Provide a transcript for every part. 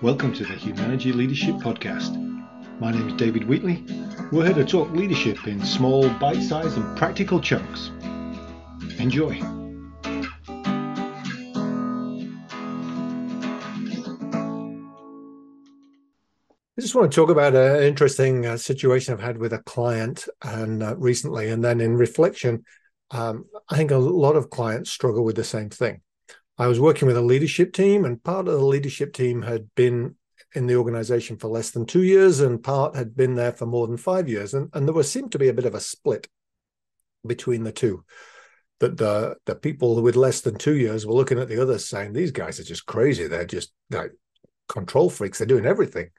Welcome to the Humanative Leadership Podcast. My name is David Wheatley. We're here to talk leadership in small, bite sized, and practical chunks. Enjoy. I just want to talk about an interesting uh, situation I've had with a client and uh, recently, and then in reflection, um, I think a lot of clients struggle with the same thing. I was working with a leadership team, and part of the leadership team had been in the organization for less than two years, and part had been there for more than five years, and, and there was seemed to be a bit of a split between the two. That the the people with less than two years were looking at the others, saying, "These guys are just crazy. They're just like control freaks. They're doing everything."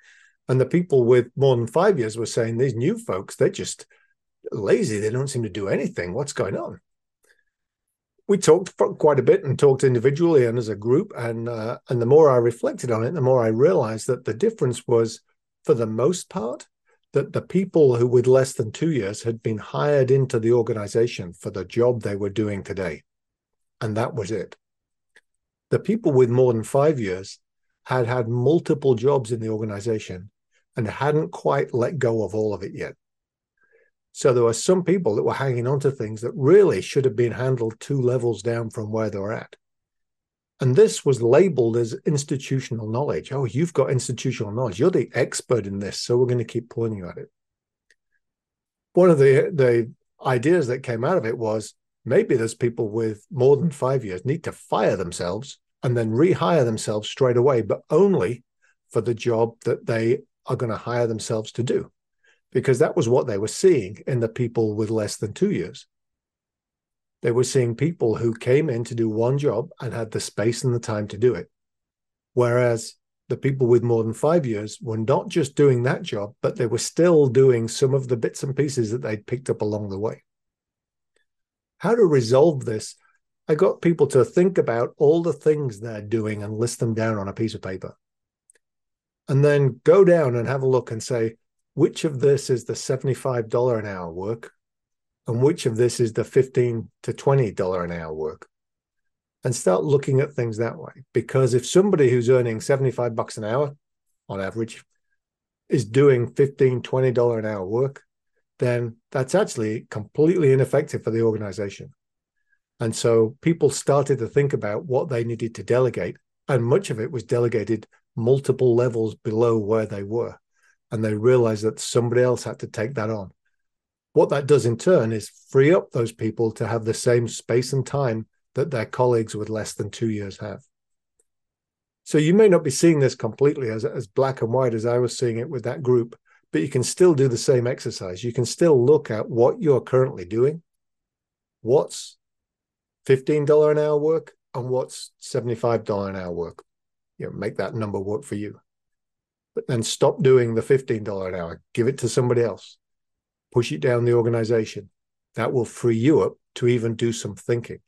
And the people with more than five years were saying these new folks, they're just lazy. They don't seem to do anything. What's going on? We talked for quite a bit and talked individually and as a group. And uh, and the more I reflected on it, the more I realized that the difference was, for the most part, that the people who with less than two years had been hired into the organization for the job they were doing today. And that was it. The people with more than five years had had multiple jobs in the organization and hadn't quite let go of all of it yet. So there were some people that were hanging on to things that really should have been handled two levels down from where they were at. And this was labeled as institutional knowledge. Oh, you've got institutional knowledge. You're the expert in this. So we're going to keep pointing you at it. One of the, the ideas that came out of it was maybe there's people with more than five years need to fire themselves and then rehire themselves straight away, but only for the job that they are going to hire themselves to do because that was what they were seeing in the people with less than two years. They were seeing people who came in to do one job and had the space and the time to do it. Whereas the people with more than five years were not just doing that job, but they were still doing some of the bits and pieces that they'd picked up along the way. How to resolve this? I got people to think about all the things they're doing and list them down on a piece of paper and then go down and have a look and say which of this is the $75 an hour work? And which of this is the 15 to $20 an hour work? And start looking at things that way. Because if somebody who's earning 75 bucks an hour on average is doing 15 $20 an hour work then that's actually completely ineffective for the organization. And so people started to think about what they needed to delegate and much of it was delegated multiple levels below where they were. And they realize that somebody else had to take that on. What that does in turn is free up those people to have the same space and time that their colleagues with less than two years have. So you may not be seeing this completely as, as black and white as I was seeing it with that group, but you can still do the same exercise. You can still look at what you're currently doing, what's $15 an hour work, and what's $75 an hour work you know, make that number work for you. But then stop doing the $15 an hour, give it to somebody else, push it down the organization. That will free you up to even do some thinking.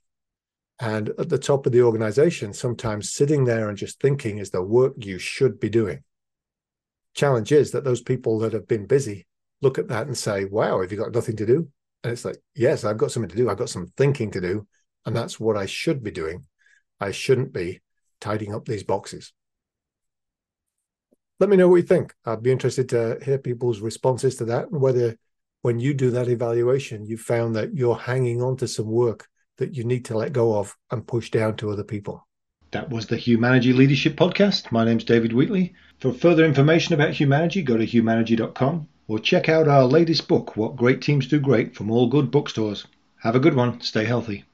And at the top of the organization, sometimes sitting there and just thinking is the work you should be doing. Challenge is that those people that have been busy look at that and say, Wow, have you got nothing to do? And it's like, Yes, I've got something to do. I've got some thinking to do. And that's what I should be doing. I shouldn't be tidying up these boxes. Let me know what you think. I'd be interested to hear people's responses to that and whether when you do that evaluation, you found that you're hanging on to some work that you need to let go of and push down to other people. That was the Humanative Leadership Podcast. My name's David Wheatley. For further information about Humanative, go to humanative.com or check out our latest book, What Great Teams Do Great, from all good bookstores. Have a good one. Stay healthy.